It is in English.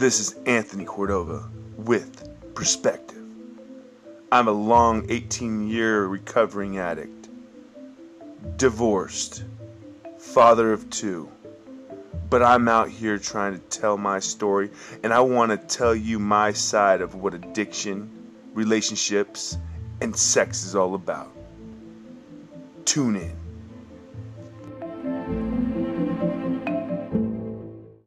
This is Anthony Cordova with Perspective. I'm a long 18 year recovering addict, divorced, father of two. But I'm out here trying to tell my story, and I want to tell you my side of what addiction, relationships, and sex is all about. Tune in.